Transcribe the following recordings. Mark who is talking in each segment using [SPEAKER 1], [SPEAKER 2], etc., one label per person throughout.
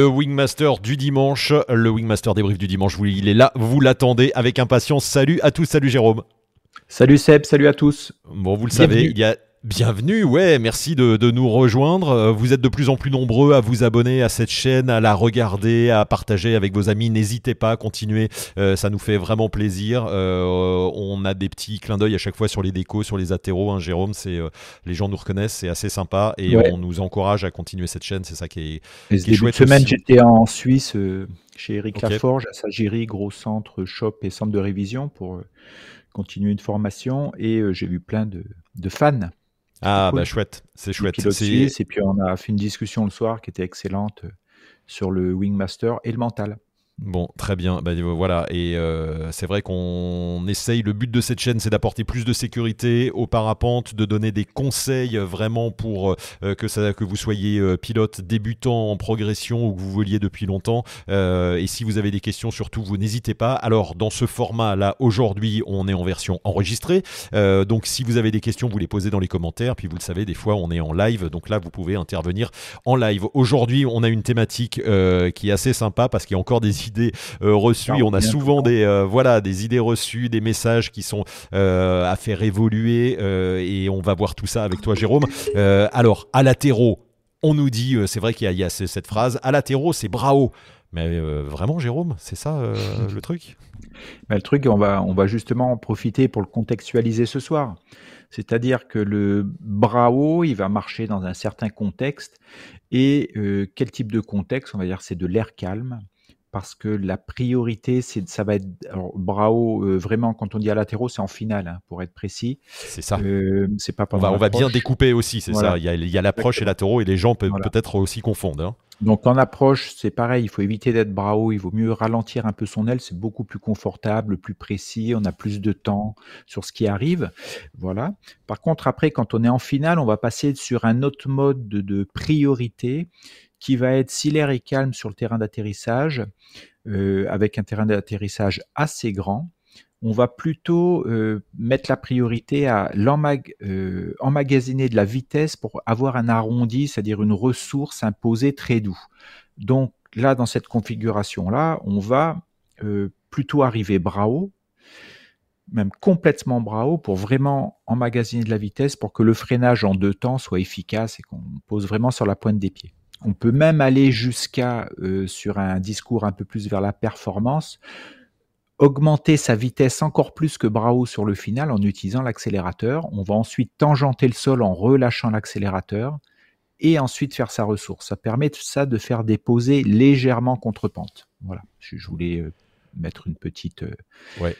[SPEAKER 1] Le Wingmaster du dimanche, le Wingmaster débrief du dimanche, vous, il est là, vous l'attendez avec impatience. Salut à tous, salut Jérôme.
[SPEAKER 2] Salut Seb, salut à tous.
[SPEAKER 1] Bon, vous le savez, il y a Bienvenue, ouais, merci de, nous rejoindre. Euh, vous êtes de plus en plus nombreux à vous abonner à cette chaîne, à la regarder, à partager avec vos amis. N'hésitez pas à continuer, euh, ça nous fait vraiment plaisir. Euh, on a des petits clins d'œil à chaque fois sur les décos, sur les athéros. Hein, Jérôme, c'est les gens nous reconnaissent, c'est assez sympa et on nous encourage à continuer cette chaîne. C'est ça qui est,
[SPEAKER 2] qui est chouette. Cette semaine, j'étais en Suisse chez Eric Laforge à Sagiri, gros centre shop et centre de révision pour continuer une formation et j'ai vu plein de, de fans
[SPEAKER 1] ah, bah chouette, c'est chouette.
[SPEAKER 2] Et puis on a fait une discussion le soir qui était excellente euh, sur le Wingmaster et le mental.
[SPEAKER 1] Bon, très bien. Bah, voilà. Et euh, c'est vrai qu'on essaye. Le but de cette chaîne, c'est d'apporter plus de sécurité aux parapentes, de donner des conseils vraiment pour euh, que, ça, que vous soyez euh, pilote débutant en progression ou que vous vouliez depuis longtemps. et si vous avez des questions, surtout, vous n'hésitez pas. Alors, dans ce format-là, aujourd'hui, on est en version enregistrée. donc, si vous avez des questions, vous les posez dans les commentaires. Puis, vous le savez, des fois, on est en live. Donc là, vous pouvez intervenir en live. Aujourd'hui, on a une thématique qui est assez sympa parce qu'il y a encore des idées euh, reçues. on a souvent des, euh, voilà, des idées reçues, des messages qui sont euh, à faire évoluer et on va voir tout ça avec toi, Jérôme. alors, à latéraux, on nous dit, c'est vrai qu'il y, a cette phrase, à latéraux, c'est bravo. Mais vraiment, Jérôme, c'est ça le truc?
[SPEAKER 2] Le truc, on va, on va justement en profiter pour le contextualiser ce soir. C'est-à-dire que le bravo, il va marcher dans un certain contexte. Et quel type de contexte? On va dire c'est de l'air calme parce que la priorité, c'est ça va être alors, Bravo. Euh, vraiment quand on dit à latéraux, c'est en finale, hein, pour être précis.
[SPEAKER 1] C'est ça. Euh, c'est pas on va, on va bien découper aussi, c'est ça. Il y a, l'approche et latéraux et les gens peuvent peut-être aussi confondre. Hein.
[SPEAKER 2] Donc en approche, c'est pareil, il faut éviter d'être bravo, il vaut mieux ralentir un peu son aile, c'est beaucoup plus confortable, plus précis, on a plus de temps sur ce qui arrive. Voilà. Par contre, après, quand on est en finale, on va passer sur un autre mode de priorité qui va être si l'air est calme sur le terrain d'atterrissage, euh, avec un terrain d'atterrissage assez grand, on va plutôt euh, mettre la priorité à euh, emmagasiner de la vitesse pour avoir un arrondi, c'est-à-dire une ressource imposée très doux. Donc là, dans cette configuration-là, on va plutôt arriver bras haut, même complètement bras haut, pour vraiment emmagasiner de la vitesse pour que le freinage en deux temps soit efficace et qu'on pose vraiment sur la pointe des pieds. On peut même aller jusqu'à, euh, sur un discours un peu plus vers la performance, augmenter sa vitesse encore plus que Bravo sur le final en utilisant l'accélérateur. On va ensuite tangenter le sol en relâchant l'accélérateur et ensuite faire sa ressource. Ça permet ça de faire déposer légèrement contre pente. Voilà, je voulais euh, mettre une petite euh,
[SPEAKER 1] ouais,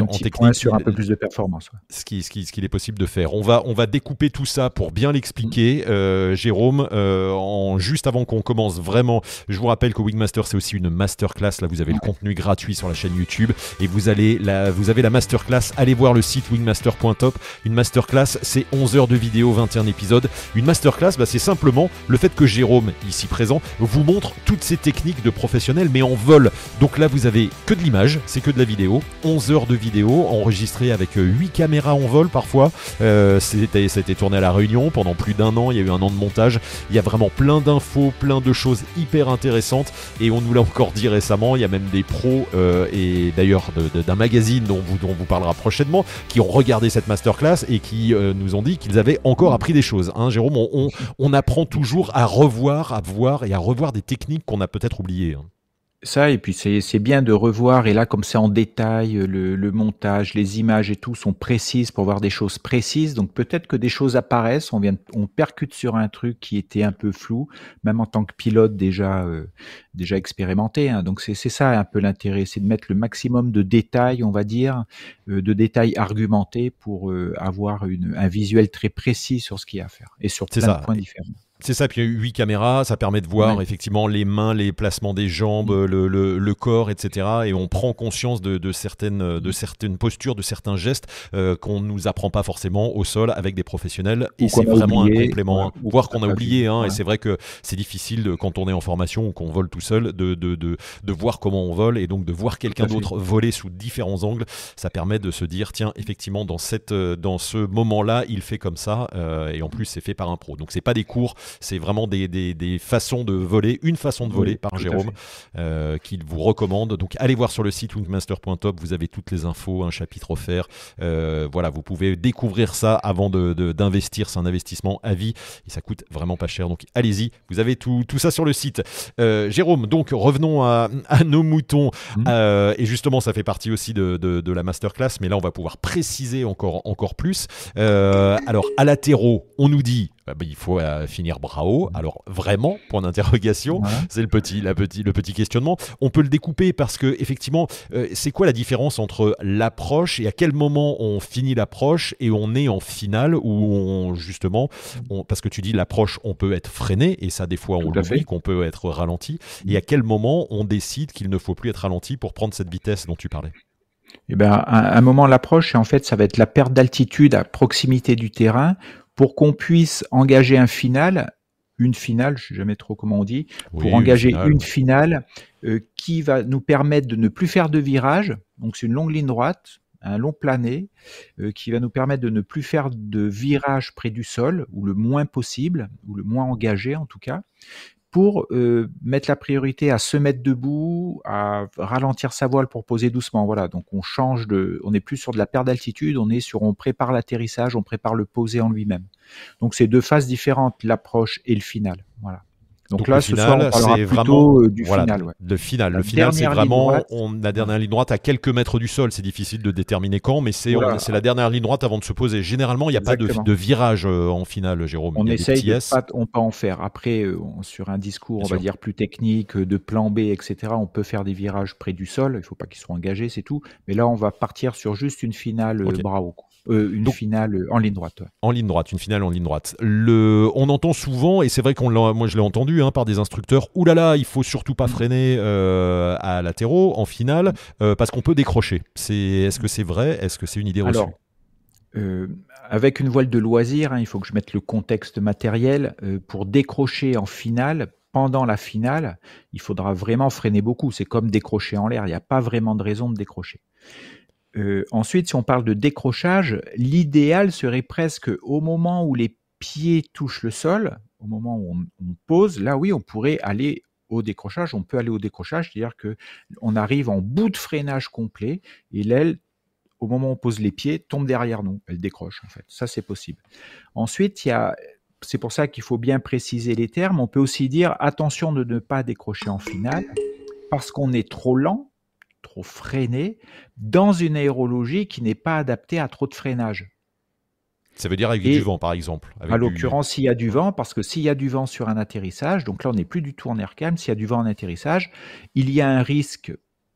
[SPEAKER 1] en technique
[SPEAKER 2] sur un peu plus de performance.
[SPEAKER 1] Ce qui ce qui ce qu'il est possible de faire. On va on va découper tout ça pour bien l'expliquer, mm. euh, Jérôme. Euh, en juste avant qu'on commence vraiment, je vous rappelle que Wingmaster c'est aussi une masterclass. Là vous avez le contenu gratuit sur la chaîne YouTube et vous allez la vous avez la masterclass. Allez voir le site wingmaster.top. Une masterclass c'est 11 heures de vidéo, 21 épisodes. Une masterclass bah, c'est simplement le fait que Jérôme ici présent vous montre toutes ces techniques de professionnels mais en vol. Donc là vous avez que de l'image, c'est que de la vidéo. 11 heures de vidéo enregistrées avec 8 euh, caméras en vol parfois. Euh, c'était, ça tourné à La Réunion pendant plus d'un an. Il y a eu un an de montage. Il y a vraiment plein d'infos, plein de choses hyper intéressantes. Et on nous l'a encore dit récemment. Il y a même des pros euh, et d'ailleurs d'un magazine dont, vous, dont on vous parlera prochainement qui ont regardé cette masterclass et qui nous ont dit qu'ils avaient encore appris des choses. Hein, Jérôme, on, on, apprend toujours à revoir, à voir et à revoir des techniques qu'on a peut-être oubliées. Hein
[SPEAKER 2] ça, et puis c'est bien de revoir, et là, comme c'est en détail, le, le, montage, les images et tout sont précises pour voir des choses précises. Donc peut-être que des choses apparaissent, on, vient, on percute sur un truc qui était un peu flou, même en tant que pilote déjà, euh, déjà expérimenté. Hein. Donc c'est ça un peu l'intérêt, c'est de mettre le maximum de détails, on va dire, euh, de détails argumentés pour euh, avoir une, un visuel très précis sur ce qu'il y a à faire, et sur plein de points différents.
[SPEAKER 1] C'est ça, puis il y a 8 caméras, ça permet de voir effectivement les mains, les placements des jambes, mm. le, le, corps, etc. Et on prend conscience de, de certaines, de certaines postures, de certains gestes euh, qu'on ne nous apprend pas forcément au sol avec des professionnels. et c'est vraiment un complément, hein. voire qu'on a oublié. Hein, Et c'est vrai que c'est difficile de, quand on est en formation ou qu'on vole tout seul de, de, de, de, voir comment on vole et donc de voir quelqu'un d'autre voler sous différents angles. Ça permet de se dire, tiens, effectivement, dans, cette, dans ce moment-là, il fait comme ça. Euh, et en plus, c'est fait par un pro. Donc c'est pas des cours C'est vraiment des, des, façons de voler, une façon de voler par Jérôme euh, qu'il vous recommande. Donc allez voir sur le site wingmaster.top, vous avez toutes les infos, un chapitre offert. Euh, voilà, vous pouvez découvrir ça avant d'investir. De, C'est un investissement à vie et ça coûte vraiment pas cher. Donc allez-y, vous avez tout, tout ça sur le site. Euh, Jérôme, donc revenons à, à nos moutons. Mmh. Et justement, ça fait partie aussi de, la masterclass, mais là on va pouvoir préciser encore, encore plus. Alors à latéraux, on nous dit bah, bah, il faut euh, finir bravo. Alors vraiment, point d'interrogation, c'est le petit, la petit, le petit questionnement. On peut le découper parce que effectivement, euh, c'est quoi la différence entre l'approche et à quel moment on finit l'approche et on est en finale où on justement, parce que tu dis l'approche, on peut être freiné et ça des fois on l'oublie qu'on peut être ralenti. Et à quel moment on décide qu'il ne faut plus être ralenti pour prendre cette vitesse dont tu parlais?
[SPEAKER 2] Eh ben, à un moment, l'approche, en fait, ça va être la perte d'altitude à proximité du terrain pour qu'on puisse engager un final, une finale, je sais jamais trop comment on dit, pour engager une finale, euh, qui va nous permettre de ne plus faire de virage. Donc c'est une longue ligne droite, un long plané, euh, qui va nous permettre de ne plus faire de virage près du sol, ou le moins possible, ou le moins engagé en tout cas, pour euh, mettre la priorité à se mettre debout, à ralentir sa voile pour poser doucement. Voilà, donc on change de, on n'est plus sur de la perte d'altitude, on est sur, on prépare l'atterrissage, on prépare le poser en lui-même. Donc c'est deux phases différentes, l'approche et le final. Voilà.
[SPEAKER 1] Donc, là, ce soir, c'est vraiment euh, du final. Le final, le final, c'est vraiment on, la dernière ligne droite à quelques mètres du sol. C'est difficile de déterminer quand, mais c'est la dernière ligne droite avant de se poser. Généralement, il n'y a pas de, virage euh, en finale, Jérôme.
[SPEAKER 2] On essaye de pas, on peut en faire. Après, euh, sur un discours, on va dire plus technique, de plan B, etc. On peut faire des virages près du sol. Il ne faut pas qu'ils soient engagés, c'est tout. Mais là, on va partir sur juste une finale okay. bras au cou. Euh, une finale euh, en ligne droite.
[SPEAKER 1] En ligne droite, une finale en ligne droite. Le, on entend souvent, et c'est vrai qu'on moi je l'ai entendu hein, par des instructeurs, oulala, là là, il faut surtout pas mm. freiner euh, à latéraux en finale parce qu'on peut décrocher. C'est, est-ce que c'est vrai? Est-ce que c'est une idée reçue?
[SPEAKER 2] Alors, avec une voile de loisir, hein, il faut que je mette le contexte matériel. pour décrocher en finale, pendant la finale, il faudra vraiment freiner beaucoup. C'est comme décrocher en l'air. Il n'y a pas vraiment de raison de décrocher. Euh, ensuite, si on parle de décrochage, l'idéal serait presque au moment où les pieds touchent le sol, au moment où on, pose, là oui, on pourrait aller au décrochage. On peut aller au décrochage, c'est-à-dire que on arrive en bout de freinage complet et l'aile, au moment où on pose les pieds, tombe derrière nous. Elle décroche en fait. Ça, c'est possible. Ensuite, il y a c'est pour ça qu'il faut bien préciser les termes. On peut aussi dire attention de ne pas décrocher en finale parce qu'on est trop lent trop freiné dans une aérologie qui n'est pas adaptée à trop de freinage.
[SPEAKER 1] Ça veut dire avec du vent, par exemple.
[SPEAKER 2] à l'occurrence, s'il y a du vent, parce que s'il y a du vent sur un atterrissage, donc là on n'est plus du tout en air calme, s'il y a du vent en atterrissage, il y a un risque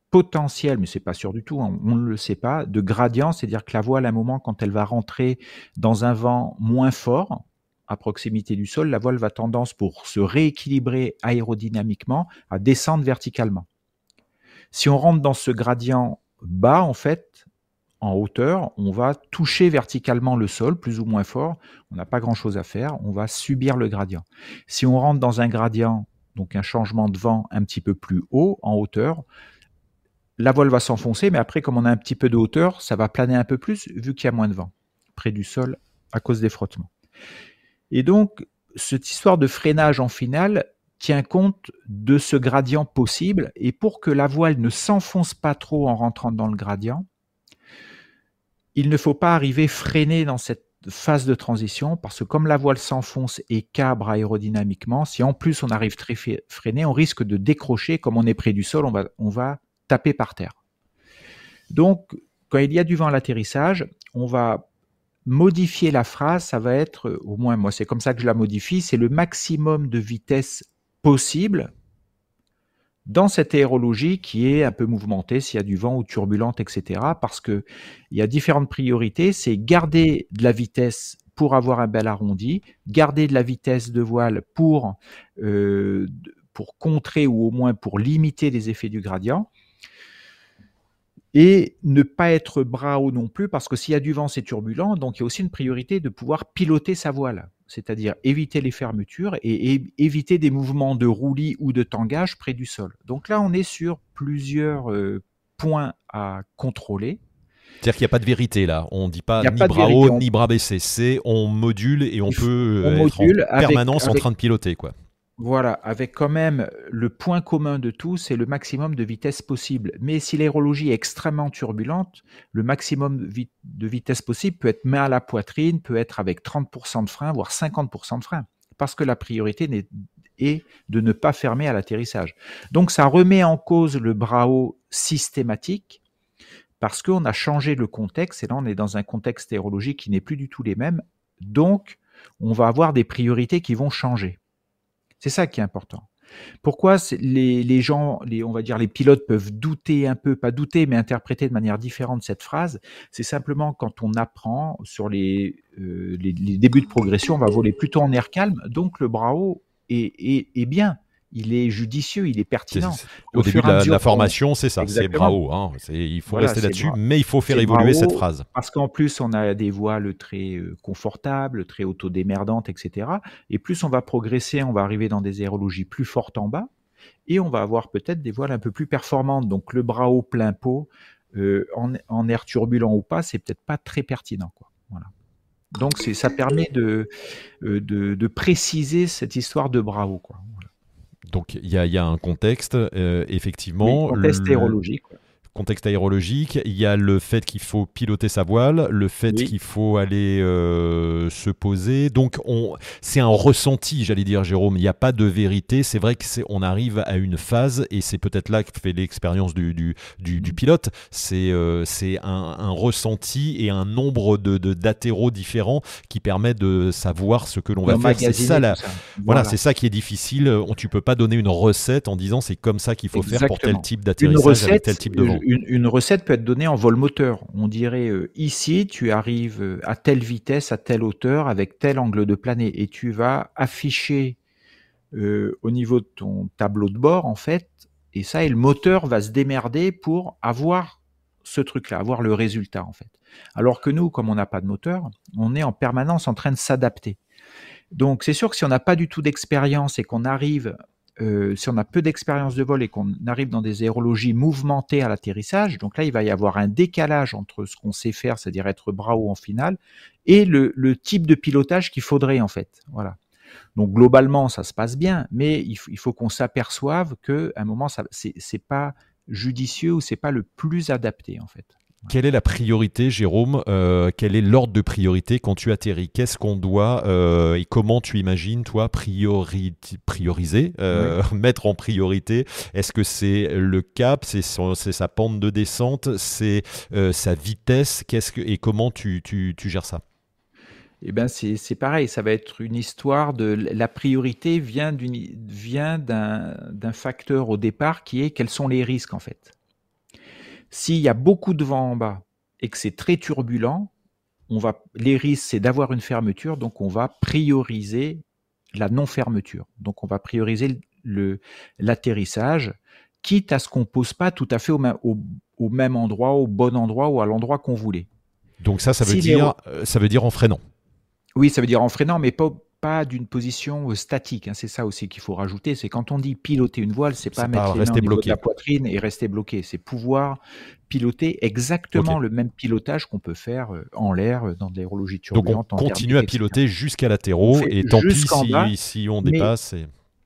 [SPEAKER 2] potentiel, mais c'est pas sûr du tout, hein, on ne le sait pas, de gradient, c'est-à-dire que la voile, à un moment, quand elle va rentrer dans un vent moins fort, à proximité du sol, la voile va tendance, pour se rééquilibrer aérodynamiquement, à descendre verticalement. Si on rentre dans ce gradient bas, en fait, en hauteur, on va toucher verticalement le sol, plus ou moins fort. On n'a pas grand-chose à faire. On va subir le gradient. Si on rentre dans un gradient, donc un changement de vent un petit peu plus haut, en hauteur, la voile va s'enfoncer, mais après, comme on a un petit peu de hauteur, ça va planer un peu plus, vu qu'il y a moins de vent près du sol à cause des frottements. Et donc, cette histoire de freinage en finale, tient compte de ce gradient possible. Et pour que la voile ne s'enfonce pas trop en rentrant dans le gradient, il ne faut pas arriver freiné dans cette phase de transition parce que comme la voile s'enfonce et cabre aérodynamiquement, si en plus on arrive très freiné, on risque de décrocher. Comme on est près du sol, on va, on va taper par terre. Donc, quand il y a du vent à l'atterrissage, on va modifier la phrase, ça va être, au moins moi c'est comme ça que je la modifie, c'est le maximum de vitesse possible dans cette aérologie qui est un peu mouvementée, s'il y a du vent ou turbulente, etc. Parce que il y a différentes priorités. C'est garder de la vitesse pour avoir un bel arrondi, garder de la vitesse de voile pour, euh, pour contrer ou au moins pour limiter les effets du gradient. Et ne pas être bras haut non plus, parce que s'il y a du vent, c'est turbulent. Donc il y a aussi une priorité de pouvoir piloter sa voile c'est-à-dire éviter les fermetures et, éviter des mouvements de roulis ou de tangage près du sol. Donc là, on est sur plusieurs euh, points à contrôler.
[SPEAKER 1] C'est-à-dire qu'il n'y a pas de vérité là. On ne dit pas ni bras haut ni bras baissés. C'est on module et on peut être en permanence en train de piloter. quoi.
[SPEAKER 2] Voilà, avec quand même le point commun de tout, c'est le maximum de vitesse possible. Mais si l'aérologie est extrêmement turbulente, le maximum de vitesse possible peut être main à la poitrine, peut être avec 30% de frein, voire 50% de frein, parce que la priorité est de ne pas fermer à l'atterrissage. Donc ça remet en cause le haut systématique, parce qu'on a changé le contexte, et là on est dans un contexte aérologique qui n'est plus du tout les mêmes, donc on va avoir des priorités qui vont changer. C'est ça qui est important. Pourquoi les, gens, on va dire les pilotes peuvent douter un peu, pas douter, mais interpréter de manière différente cette phrase? C'est simplement quand on apprend sur les, euh, les, débuts de progression, on va voler plutôt en air calme, donc le bras haut est bien il est judicieux, il est pertinent.
[SPEAKER 1] Au, début de la, formation, c'est ça, c'est bravo. Hein. il faut rester là-dessus, mais il faut faire évoluer cette phrase.
[SPEAKER 2] Parce qu'en plus, on a des voiles très euh, confortables, très autodémerdantes, etc. Et plus on va progresser, on va arriver dans des aérologies plus fortes en bas, et on va avoir peut-être des voiles un peu plus performantes. Donc le bras haut plein pot, euh, en, air turbulent ou pas, c'est peut-être pas très pertinent. Quoi. Voilà. Donc ça permet de, euh, de, de, préciser cette histoire de haut. Quoi.
[SPEAKER 1] Donc il y, y a, un contexte, euh, effectivement.
[SPEAKER 2] Oui, contexte aérologique
[SPEAKER 1] contexte aérologique, il y a le fait qu'il faut piloter sa voile, le fait qu'il faut aller euh, se poser. Donc on, c'est un ressenti, j'allais dire Jérôme. Il n'y a pas de vérité. C'est vrai que c'est, on arrive à une phase et c'est peut-être là que fait l'expérience du, du, du, pilote. C'est, euh, c'est un, un, ressenti et un nombre de, de d'athéros différents qui permet de savoir ce que l'on va faire. C'est ça, la, Voilà, c'est ça qui est difficile. On, tu peux pas donner une recette en disant c'est comme ça qu'il faut faire pour tel type d'atterrissage avec tel type de vent
[SPEAKER 2] une, recette peut être donnée en vol moteur. On dirait euh, ici, tu arrives euh, à telle vitesse, à telle hauteur, avec tel angle de planée, et tu vas afficher euh, au niveau de ton tableau de bord, en fait, et ça, et le moteur va se démerder pour avoir ce truc-là, avoir le résultat, en fait. Alors que nous, comme on n'a pas de moteur, on est en permanence en train de s'adapter. Donc c'est sûr que si on n'a pas du tout d'expérience et qu'on arrive euh, si on a peu d'expérience de vol et qu'on arrive dans des aérologies mouvementées à l'atterrissage, donc là, il va y avoir un décalage entre ce qu'on sait faire, c'est-à-dire être bras haut en finale, et le, type de pilotage qu'il faudrait en fait. Voilà. Donc globalement, ça se passe bien, mais il, il faut qu'on s'aperçoive qu'à un moment, ce c'est pas judicieux ou c'est pas le plus adapté en fait.
[SPEAKER 1] Quelle est la priorité, Jérôme euh, Quel est l'ordre de priorité quand tu atterris? Qu'est-ce qu'on doit euh, et comment tu imagines, toi, prioriser, euh, mettre en priorité? Est-ce que c'est le cap, c'est sa pente de descente, c'est sa vitesse? Qu'est-ce que et comment tu, tu, tu gères ça?
[SPEAKER 2] Eh ben c'est pareil, ça va être une histoire de la priorité vient d'un facteur au départ qui est quels sont les risques en fait. S'il y a beaucoup de vent en bas et que c'est très turbulent, on va, les risques, c'est d'avoir une fermeture, donc on va prioriser la non-fermeture. Donc on va prioriser l'atterrissage, quitte à ce qu'on ne pose pas tout à fait au, au, même endroit, au bon endroit ou à l'endroit qu'on voulait.
[SPEAKER 1] Donc ça, ça veut, dire, euh, ça veut dire en freinant.
[SPEAKER 2] Oui, ça veut dire en freinant, mais pas, pas d'une position euh, statique. Hein. C'est ça aussi qu'il faut rajouter. C'est quand on dit piloter une voile, c'est pas mettre les mains au niveau de la poitrine et rester bloqué. C'est pouvoir piloter exactement le même pilotage qu'on peut faire euh, en l'air euh, dans de l'aérologie turbulente.
[SPEAKER 1] Donc on continue à piloter jusqu'à latéraux et tant pis si, on dépasse.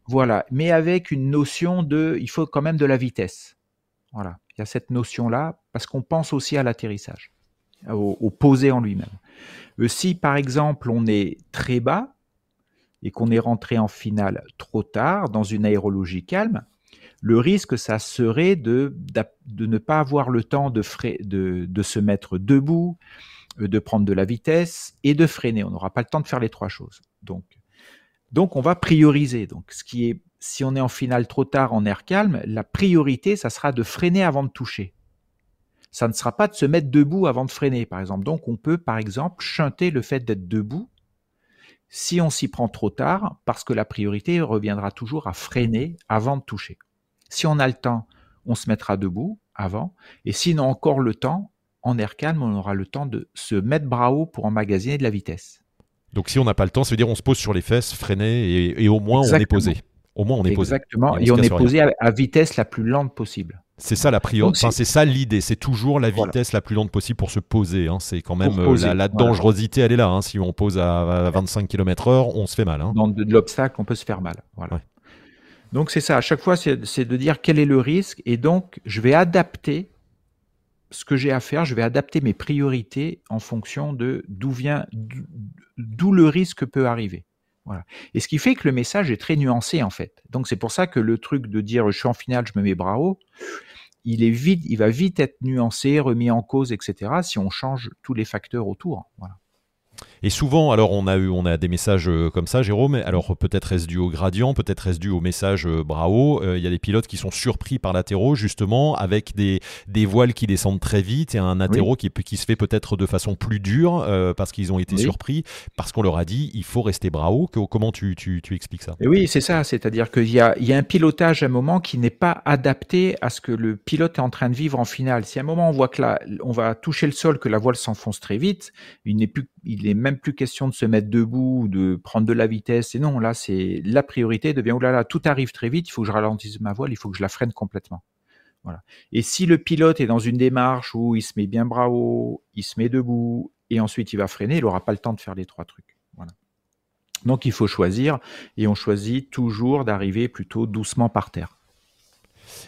[SPEAKER 2] Voilà, mais avec une notion de, il faut quand même de la vitesse. Voilà, il y a cette notion-là parce qu'on pense aussi à l'atterrissage, au, au poser en lui-même. si par exemple on est très bas, et qu'on est rentré en finale trop tard dans une aérologie calme, le risque, ça serait de, de ne pas avoir le temps de, de, de, se mettre debout, euh, de prendre de la vitesse et de freiner. On n'aura pas le temps de faire les trois choses. Donc, donc on va prioriser. Donc, ce qui est, si on est en finale trop tard en air calme, la priorité, ça sera de freiner avant de toucher. Ça ne sera pas de se mettre debout avant de freiner, par exemple. Donc, on peut, par exemple, chanter le fait d'être debout si on s'y prend trop tard, parce que la priorité reviendra toujours à freiner avant de toucher. Si on a le temps, on se mettra debout avant, et sinon encore le temps, en air calme, on aura le temps de se mettre bras haut pour emmagasiner de la vitesse.
[SPEAKER 1] Donc si on n'a pas le temps, ça veut dire on se pose sur les fesses, freiner, et, au moins on est posé. Au moins on est
[SPEAKER 2] posé. Exactement, et, on, est posé à, vitesse la plus lente possible.
[SPEAKER 1] C'est ça la priorité. Enfin, c'est ça l'idée. C'est toujours la vitesse la plus lente possible pour se poser. Hein. C'est quand même euh, la, dangerosité, elle est là. Hein. Si on pose à, 25 km/h, on se fait mal. Hein.
[SPEAKER 2] Dans de, l'obstacle, on peut se faire mal. Voilà. Donc c'est ça. À chaque fois, c'est de dire quel est le risque, et donc je vais adapter ce que j'ai à faire. Je vais adapter mes priorités en fonction de d'où vient, d'où le risque peut arriver. Et ce qui fait que le message est très nuancé en fait. Donc c'est pour ça que le truc de dire je suis en finale, je me mets bras haut, il est vite, il va vite être nuancé, remis en cause, etc. Si on change tous les facteurs autour. Voilà.
[SPEAKER 1] Et souvent, alors on a eu, on a des messages euh, comme ça, Jérôme. Alors peut-être est-ce dû au gradient, peut-être est-ce dû au message euh, Bravo. Euh, il y a des pilotes qui sont surpris par l'athéro justement avec des, des voiles qui descendent très vite et un athéro qui, qui se fait peut-être de façon plus dure parce qu'ils ont été surpris, parce qu'on leur a dit il faut rester Bravo. Comment tu, tu, tu expliques ça?
[SPEAKER 2] Et Oui, c'est ça. C'est-à-dire qu'il y a, il y a un pilotage à un moment qui n'est pas adapté à ce que le pilote est en train de vivre en finale. Si à un moment on voit que là, on va toucher le sol, que la voile s'enfonce très vite, il n'est plus, il est même plus question de se mettre debout ou de prendre de la vitesse. Et non, là, c'est la priorité devient, oh là là, tout arrive très vite, il faut que je ralentisse ma voile, il faut que je la freine complètement. Voilà. Et si le pilote est dans une démarche où il se met bien bras haut, il se met debout, et ensuite il va freiner, il n'aura pas le temps de faire les trois trucs. Voilà. Donc il faut choisir, et on choisit toujours d'arriver plutôt doucement par terre.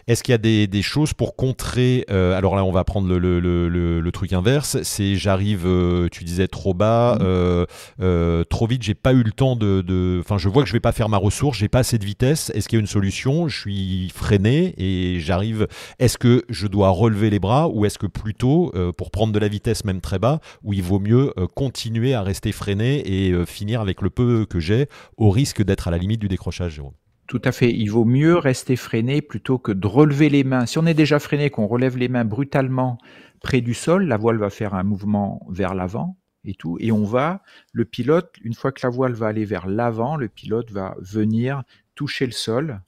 [SPEAKER 1] Est-ce qu'il y a des, choses pour contrer euh, Alors là, on va prendre le, truc inverse. C'est j'arrive, euh, tu disais trop bas, mm. euh, trop vite. J'ai pas eu le temps de. Enfin, je vois que je vais pas faire ma ressource. J'ai pas assez de vitesse. Est-ce qu'il y a une solution? Je suis freiné et j'arrive. Est-ce que je dois relever les bras ou est-ce que plutôt pour prendre de la vitesse même très bas, où il vaut mieux continuer à rester freiné et finir avec le peu que j'ai, au risque d'être à la limite du décrochage, Jérôme?
[SPEAKER 2] Tout à fait. Il vaut mieux rester freiné plutôt que de relever les mains. Si on est déjà freiné, qu'on relève les mains brutalement près du sol, la voile va faire un mouvement vers l'avant et tout. Et on va, le pilote, une fois que la voile va aller vers l'avant, le pilote va venir toucher le sol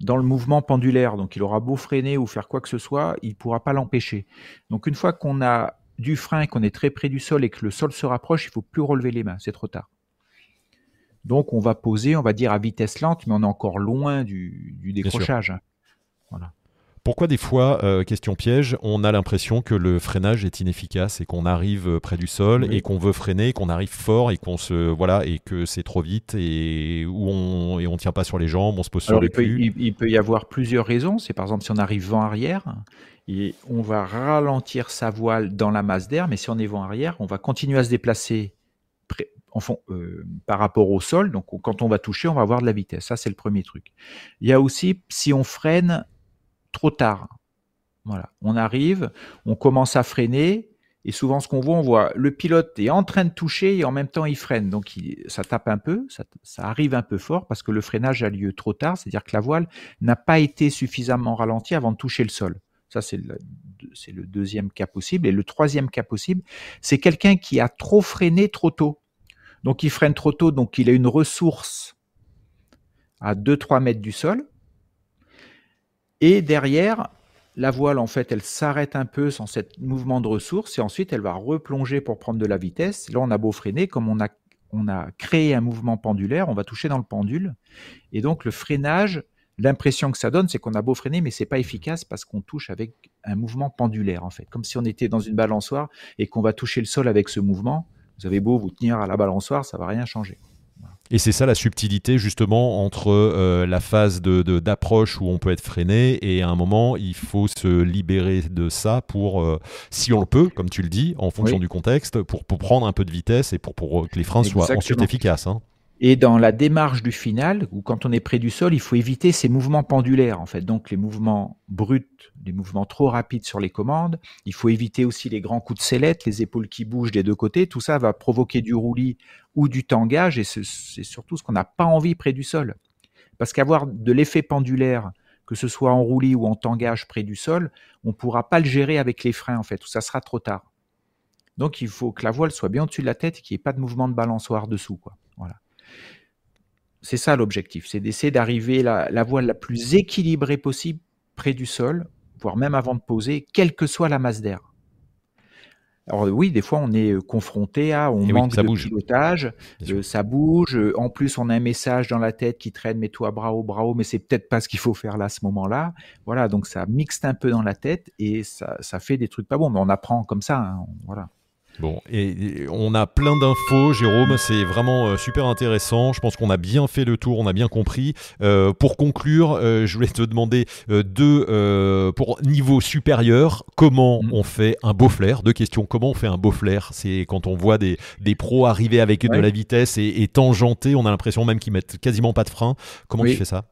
[SPEAKER 2] dans le mouvement pendulaire. Donc il aura beau freiner ou faire quoi que ce soit, il ne pourra pas l'empêcher. Donc une fois qu'on a du frein, qu'on est très près du sol et que le sol se rapproche, il faut plus relever les mains, c'est trop tard. Donc on va poser, on va dire à vitesse lente, mais on est encore loin du, décrochage.
[SPEAKER 1] Voilà. Pourquoi des fois, euh, question piège, on a l'impression que le freinage est inefficace et qu'on arrive euh, près du sol et qu'on veut freiner, qu'on arrive fort et qu'on se voilà et que c'est trop vite et où on et on tient pas sur les jambes, on se pose sur le
[SPEAKER 2] cul. il, peut y avoir plusieurs raisons. C'est par exemple si on arrive vent arrière et on va ralentir sa voile dans la masse d'air, mais si on est vent arrière, on va continuer à se déplacer euh, par rapport au sol. Donc, quand on va toucher, on va avoir de la vitesse. Ça, c'est le premier truc. Il y a aussi si on freine trop tard. Voilà. On arrive, on commence à freiner. Et souvent, ce qu'on voit, on voit le pilote est en train de toucher et en même temps, il freine. Donc, ça tape un peu, ça, arrive un peu fort parce que le freinage a lieu trop tard. C'est-à-dire que la voile n'a pas été suffisamment ralentie avant de toucher le sol. Ça, c'est le, le deuxième cas possible. Et le troisième cas possible, c'est quelqu'un qui a trop freiné trop tôt. Donc il freine trop tôt, donc il a une ressource à 2-3 mètres du sol. Et derrière, la voile, en fait, elle s'arrête un peu sans ce mouvement de ressource et ensuite elle va replonger pour prendre de la vitesse. Là, on a beau freiner, comme on a, on a créé un mouvement pendulaire, on va toucher dans le pendule. Et donc le freinage, l'impression que ça donne, c'est qu'on a beau freiner, mais c'est pas efficace parce qu'on touche avec un mouvement pendulaire, en fait. Comme si on était dans une balançoire et qu'on va toucher le sol avec ce mouvement. Vous avez beau vous tenir à la balançoire, ça va rien changer.
[SPEAKER 1] Et c'est ça la subtilité justement entre euh, la phase de, d'approche où on peut être freiné et à un moment il faut se libérer de ça pour, euh, si on le peut, comme tu le dis, en fonction du contexte, pour, pour, prendre un peu de vitesse et pour, pour que les freins soient ensuite efficaces. Hein.
[SPEAKER 2] Et dans la démarche du final, ou quand on est près du sol, il faut éviter ces mouvements pendulaires, en fait. Donc les mouvements bruts, les mouvements trop rapides sur les commandes. Il faut éviter aussi les grands coups de sellette, les épaules qui bougent des deux côtés. Tout ça va provoquer du roulis ou du tangage, et c'est surtout ce qu'on n'a pas envie près du sol. Parce qu'avoir de l'effet pendulaire, que ce soit en roulis ou en tangage près du sol, on ne pourra pas le gérer avec les freins, en fait, ou ça sera trop tard. Donc il faut que la voile soit bien au-dessus de la tête et qu'il n'y ait pas de mouvement de balançoire dessous, quoi. C'est ça l'objectif, c'est d'essayer d'arriver la, la voile la plus équilibrée possible près du sol, voire même avant de poser, quelle que soit la masse d'air. Alors oui, des fois on est euh, confronté à, on
[SPEAKER 1] Et oui,
[SPEAKER 2] manque
[SPEAKER 1] ça
[SPEAKER 2] de
[SPEAKER 1] bouge.
[SPEAKER 2] pilotage, euh, ça bouge. euh, En plus, on a un message dans la tête qui traîne, mets-toi bravo, bravo, mais c'est peut-être pas ce qu'il faut faire là à ce moment-là. Voilà, donc ça mixte un peu dans la tête et ça, ça fait des trucs pas bons. Mais on apprend comme ça. hein, voilà.
[SPEAKER 1] Bon, et, et on a plein d'infos, Jérôme, c'est vraiment euh, super intéressant. Je pense qu'on a bien fait le tour, on a bien compris. Euh, pour conclure, euh, je voulais te demander deux, euh, pour niveau supérieur, comment
[SPEAKER 2] Mhm.
[SPEAKER 1] on fait un beau flair? Deux questions, comment on fait un beau flair? C'est quand on voit des, des pros arriver avec de la vitesse et, et tangenter, on a l'impression même qu'ils mettent quasiment pas de frein. Comment
[SPEAKER 2] Oui.
[SPEAKER 1] tu fais ça?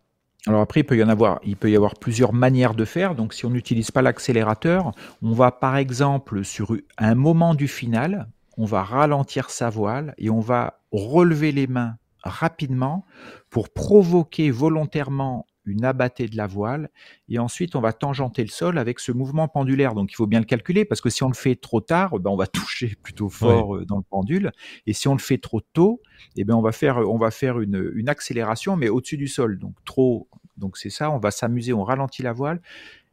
[SPEAKER 2] Alors après, il peut y il peut y avoir plusieurs manières de faire. Donc, si on n'utilise pas l'accélérateur, on va par exemple sur un moment du final, on va ralentir sa voile et on va relever les mains rapidement pour provoquer volontairement une abattée de la voile et ensuite on va tangenter le sol avec ce mouvement pendulaire. Donc il faut bien le calculer parce que si on le fait trop tard, ben, on va toucher plutôt fort euh, dans le pendule et si on le fait trop tôt, eh ben on va faire on va faire une, une accélération mais au-dessus du sol. Donc trop donc c'est ça, on va s'amuser, on ralentit la voile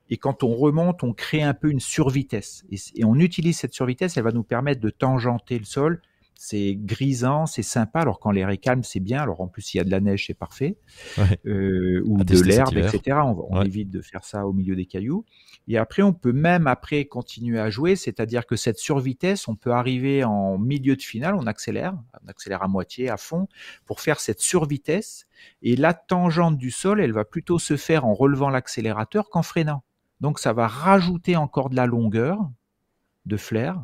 [SPEAKER 2] et quand on remonte, on crée un peu une survitesse et, et on utilise cette survitesse, elle va nous permettre de tangenter le sol. C'est grisant, c'est sympa. Alors quand l'air est calme, c'est bien. Alors en plus, s'il y a de la neige, c'est parfait.
[SPEAKER 1] Ouais.
[SPEAKER 2] Euh, ou
[SPEAKER 1] À
[SPEAKER 2] de l'herbe, etc. On, on
[SPEAKER 1] Ouais.
[SPEAKER 2] évite de faire ça au milieu des cailloux. Et après, on peut même après continuer à jouer, c'est-à-dire que cette survitesse, on peut arriver en milieu de finale, on accélère, on accélère à moitié, à fond, pour faire cette survitesse. Et la tangente du sol, elle va plutôt se faire en relevant l'accélérateur qu'en freinant. Donc ça va rajouter encore de la longueur de flair,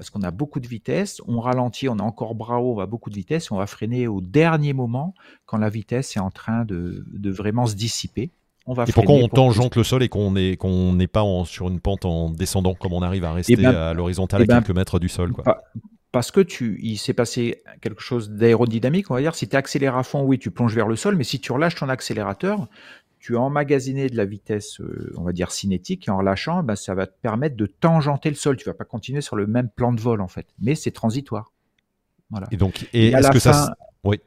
[SPEAKER 2] parce qu'on a beaucoup de vitesse, on ralentit, on a encore bras haut, on va beaucoup de vitesse, on va freiner au dernier moment quand la vitesse est en train de, de vraiment se dissiper. On va
[SPEAKER 1] Et pourquoi on tangente le sol et qu'on n'est qu'on n'est pas en- sur une pente en descendant comme on arrive à rester
[SPEAKER 2] ben-
[SPEAKER 1] à l'horizontale
[SPEAKER 2] eh
[SPEAKER 1] à
[SPEAKER 2] ben,
[SPEAKER 1] quelques mètres du sol quoi.
[SPEAKER 2] Parce que tu, il s'est passé quelque chose d'aérodynamique, on va dire. Si tu accélères à fond, oui, tu plonges vers le sol, mais si tu relâches ton accélérateur, tu as emmagasiné de la vitesse, euh, on va dire cinétique, et en relâchant, ben, ça va te permettre de tangenter le sol. Tu vas pas continuer sur le même plan de vol, en fait. Mais c'est transitoire. Voilà.
[SPEAKER 1] Et donc, et
[SPEAKER 2] Et à la
[SPEAKER 1] que
[SPEAKER 2] fin-
[SPEAKER 1] oui,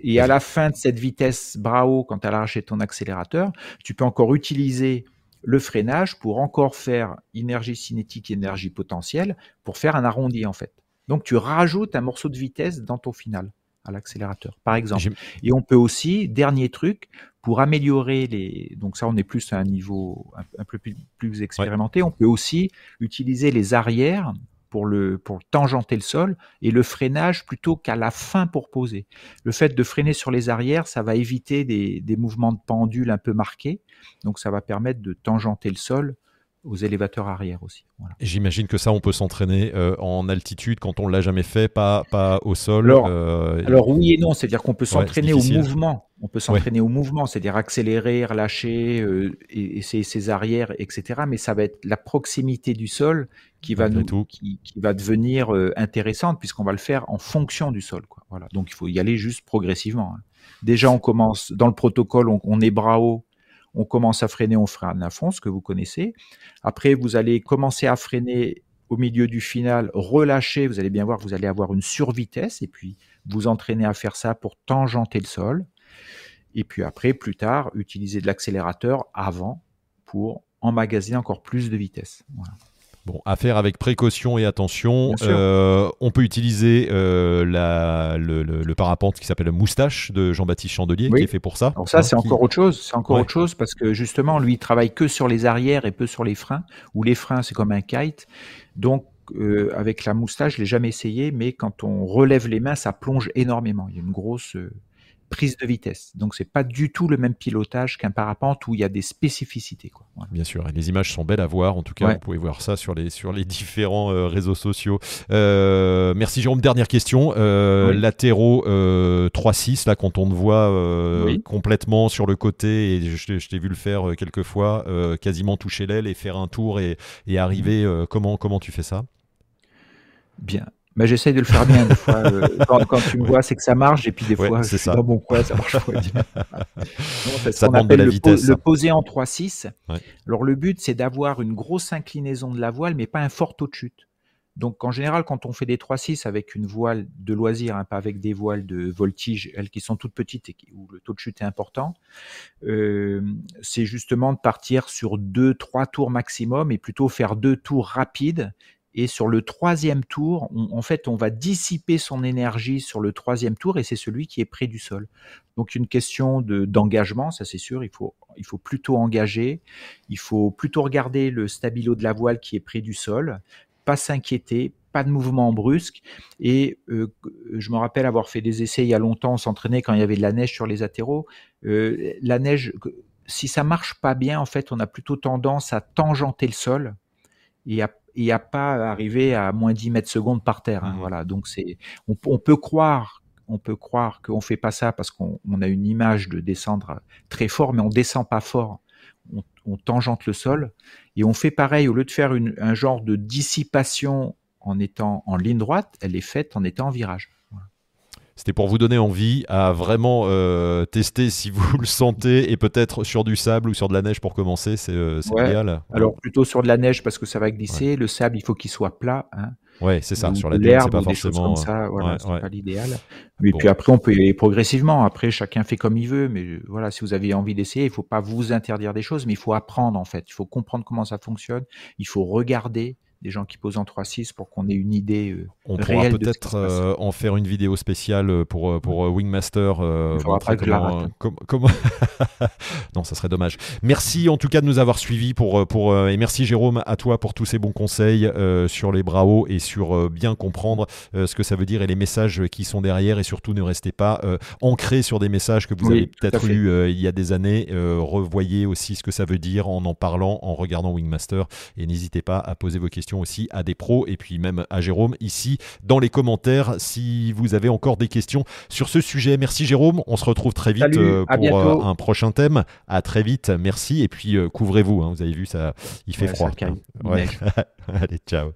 [SPEAKER 2] Et à la fin de cette vitesse haut, quand tu as lâché ton accélérateur, tu peux encore utiliser le freinage pour encore faire énergie cinétique et énergie potentielle pour faire un arrondi en fait. Donc tu rajoutes un morceau de vitesse dans ton final à l'accélérateur, par exemple. Et on peut aussi, dernier truc, pour améliorer les... Donc ça, on est plus à un niveau un, un peu plus, plus expérimenté. On peut aussi utiliser les arrières pour le pour tangenter le sol et le freinage plutôt qu'à la fin pour poser. Le fait de freiner sur les arrières, ça va éviter des, des mouvements de pendule un peu marqués. Donc ça va permettre de tangenter le sol aux élévateurs arrière aussi. Voilà.
[SPEAKER 1] J'imagine que ça, on peut s'entraîner euh, en altitude quand on l'a jamais fait, pas, pas au sol.
[SPEAKER 2] Alors-
[SPEAKER 1] euh,
[SPEAKER 2] Alors oui et non, c'est-à-dire qu'on peut s'entraîner au mouvement. On peut s'entraîner au mouvement, c'est-à-dire accélérer, relâcher, euh, et, et ses, arrières, etc. Mais ça va être la proximité du sol qui va nous,
[SPEAKER 1] tout.
[SPEAKER 2] qui, qui va devenir intéressante puisqu'on va le faire en fonction du sol. Quoi. Voilà. Donc il faut y aller juste progressivement. hein. Déjà, on commence dans le protocole, on, on est bras haut, on commence à freiner, on freine à fond, ce que vous connaissez. Après, vous allez commencer à freiner au milieu du final, relâcher, vous allez bien voir, vous allez avoir une survitesse et puis vous entraînez à faire ça pour tangenter le sol. Et puis après, plus tard, utiliser de l'accélérateur avant pour emmagasiner encore plus de vitesse.
[SPEAKER 1] Bon, à faire avec précaution et attention. Euh, on peut utiliser euh, la, le, le- le parapente qui s'appelle Moustache de Jean-Baptiste Chandelier,
[SPEAKER 2] Oui.
[SPEAKER 1] qui est fait pour ça.
[SPEAKER 2] Alors ça,
[SPEAKER 1] hein,
[SPEAKER 2] c'est
[SPEAKER 1] qui-
[SPEAKER 2] encore autre chose. C'est encore
[SPEAKER 1] Ouais.
[SPEAKER 2] autre chose parce que justement, lui, il travaille que sur les arrières et peu sur les freins. Ou les freins, c'est comme un kite. Donc, euh, avec la moustache, je l'ai jamais essayé, mais quand on relève les mains, ça plonge énormément. Il y a une grosse prise de vitesse. Donc, c'est pas du tout le même pilotage qu'un parapente où il y a des spécificités. Quoi. Voilà.
[SPEAKER 1] Bien sûr, et les images sont belles à voir. En tout cas,
[SPEAKER 2] Ouais.
[SPEAKER 1] vous pouvez voir ça sur les, sur les différents euh, réseaux sociaux. Euh, merci Jérôme. Dernière question. Euh,
[SPEAKER 2] Oui.
[SPEAKER 1] Latéraux euh, 3-6, là, quand on te voit euh,
[SPEAKER 2] Oui.
[SPEAKER 1] complètement sur le côté, et je, t'ai- je t'ai vu le faire quelques fois, quasiment toucher l'aile et faire un tour et, et arriver. euh, comment, comment tu fais ça?
[SPEAKER 2] Bien. Mais j'essaye de le faire bien des fois. euh, quand, quand tu me vois, c'est que ça marche, et puis des
[SPEAKER 1] Ouais,
[SPEAKER 2] fois,
[SPEAKER 1] c'est
[SPEAKER 2] suis
[SPEAKER 1] ça.
[SPEAKER 2] dans mon coin, ça marche pas bien.
[SPEAKER 1] Ça demande de la
[SPEAKER 2] le,
[SPEAKER 1] vitesse,
[SPEAKER 2] le poser en 3-6.
[SPEAKER 1] Ouais.
[SPEAKER 2] Alors le but, c'est d'avoir une grosse inclinaison de la voile, mais pas un fort taux de chute. Donc en général, quand on fait des 3-6 avec une voile de loisir, hein, pas avec des voiles de voltige, elles qui sont toutes petites et qui- où le taux de chute est important, euh, c'est justement de partir sur deux, trois tours maximum et plutôt faire deux tours rapides Et sur le troisième tour, en fait, on va dissiper son énergie sur le troisième tour et c'est celui qui est près du sol. Donc une question de d'engagement, ça c'est sûr. Il faut il faut plutôt engager. Il faut plutôt regarder le stabilo de la voile qui est près du sol, pas s'inquiéter, pas de mouvement brusque. Et euh, je me rappelle avoir fait des essais il y a longtemps, s'entraîner quand il y avait de la neige sur les atterros. Euh, la neige, si ça marche pas bien, en fait, on a plutôt tendance à tangenter le sol et à et à pas arriver à moins 10 mètres secondes par terre. Hein, mmh. Voilà, donc c'est, on, on, peut croire, on peut croire qu'on fait pas ça parce qu'on a une image de descendre très fort, mais on descend pas fort. On, on tangente le sol et on fait pareil au lieu de faire une, un genre de dissipation en étant en ligne droite, elle est faite en étant en virage.
[SPEAKER 1] C'était pour vous donner envie à vraiment euh, tester si vous le sentez et peut-être sur du sable ou sur de la neige pour commencer, c'est euh, idéal.
[SPEAKER 2] Alors plutôt sur de la neige parce que ça va glisser. Le sable, il faut qu'il soit plat. Hein.
[SPEAKER 1] Ouais, c'est ça. sur la neige, c'est pas forcément.
[SPEAKER 2] Comme ça, voilà, c'est pas l'idéal. Mais puis après, on peut y aller progressivement. Après, chacun fait comme il veut. Mais voilà, si vous avez envie d'essayer, il faut pas vous interdire des choses, mais il faut apprendre en fait. Il faut comprendre comment ça fonctionne. Il faut regarder des gens qui posent en 3.6 pour qu'on ait une idée euh,
[SPEAKER 1] On pourra peut-être euh, en faire une vidéo spéciale euh, pour, pour Wingmaster. comment... non, ça serait dommage. Merci en tout cas de nous avoir suivis pour, pour, et merci Jérôme à toi pour tous ces bons conseils sur les bras hauts et sur bien comprendre ce que ça veut dire et les messages qui sont derrière et surtout ne restez pas ancrés sur des messages que vous avez peut-être eu il y a des années. revoyez aussi ce que ça veut dire en en parlant, en regardant Wingmaster et n'hésitez pas à poser vos questions aussi à des pros et puis même à Jérôme ici dans les commentaires si vous avez encore des questions sur ce sujet. Merci Jérôme, on se retrouve très vite euh, pour euh, un prochain thème. À très vite, merci et puis euh, couvrez-vous. Hein. vous avez vu ça, il fait froid.
[SPEAKER 2] Ouais.
[SPEAKER 1] Allez, ciao.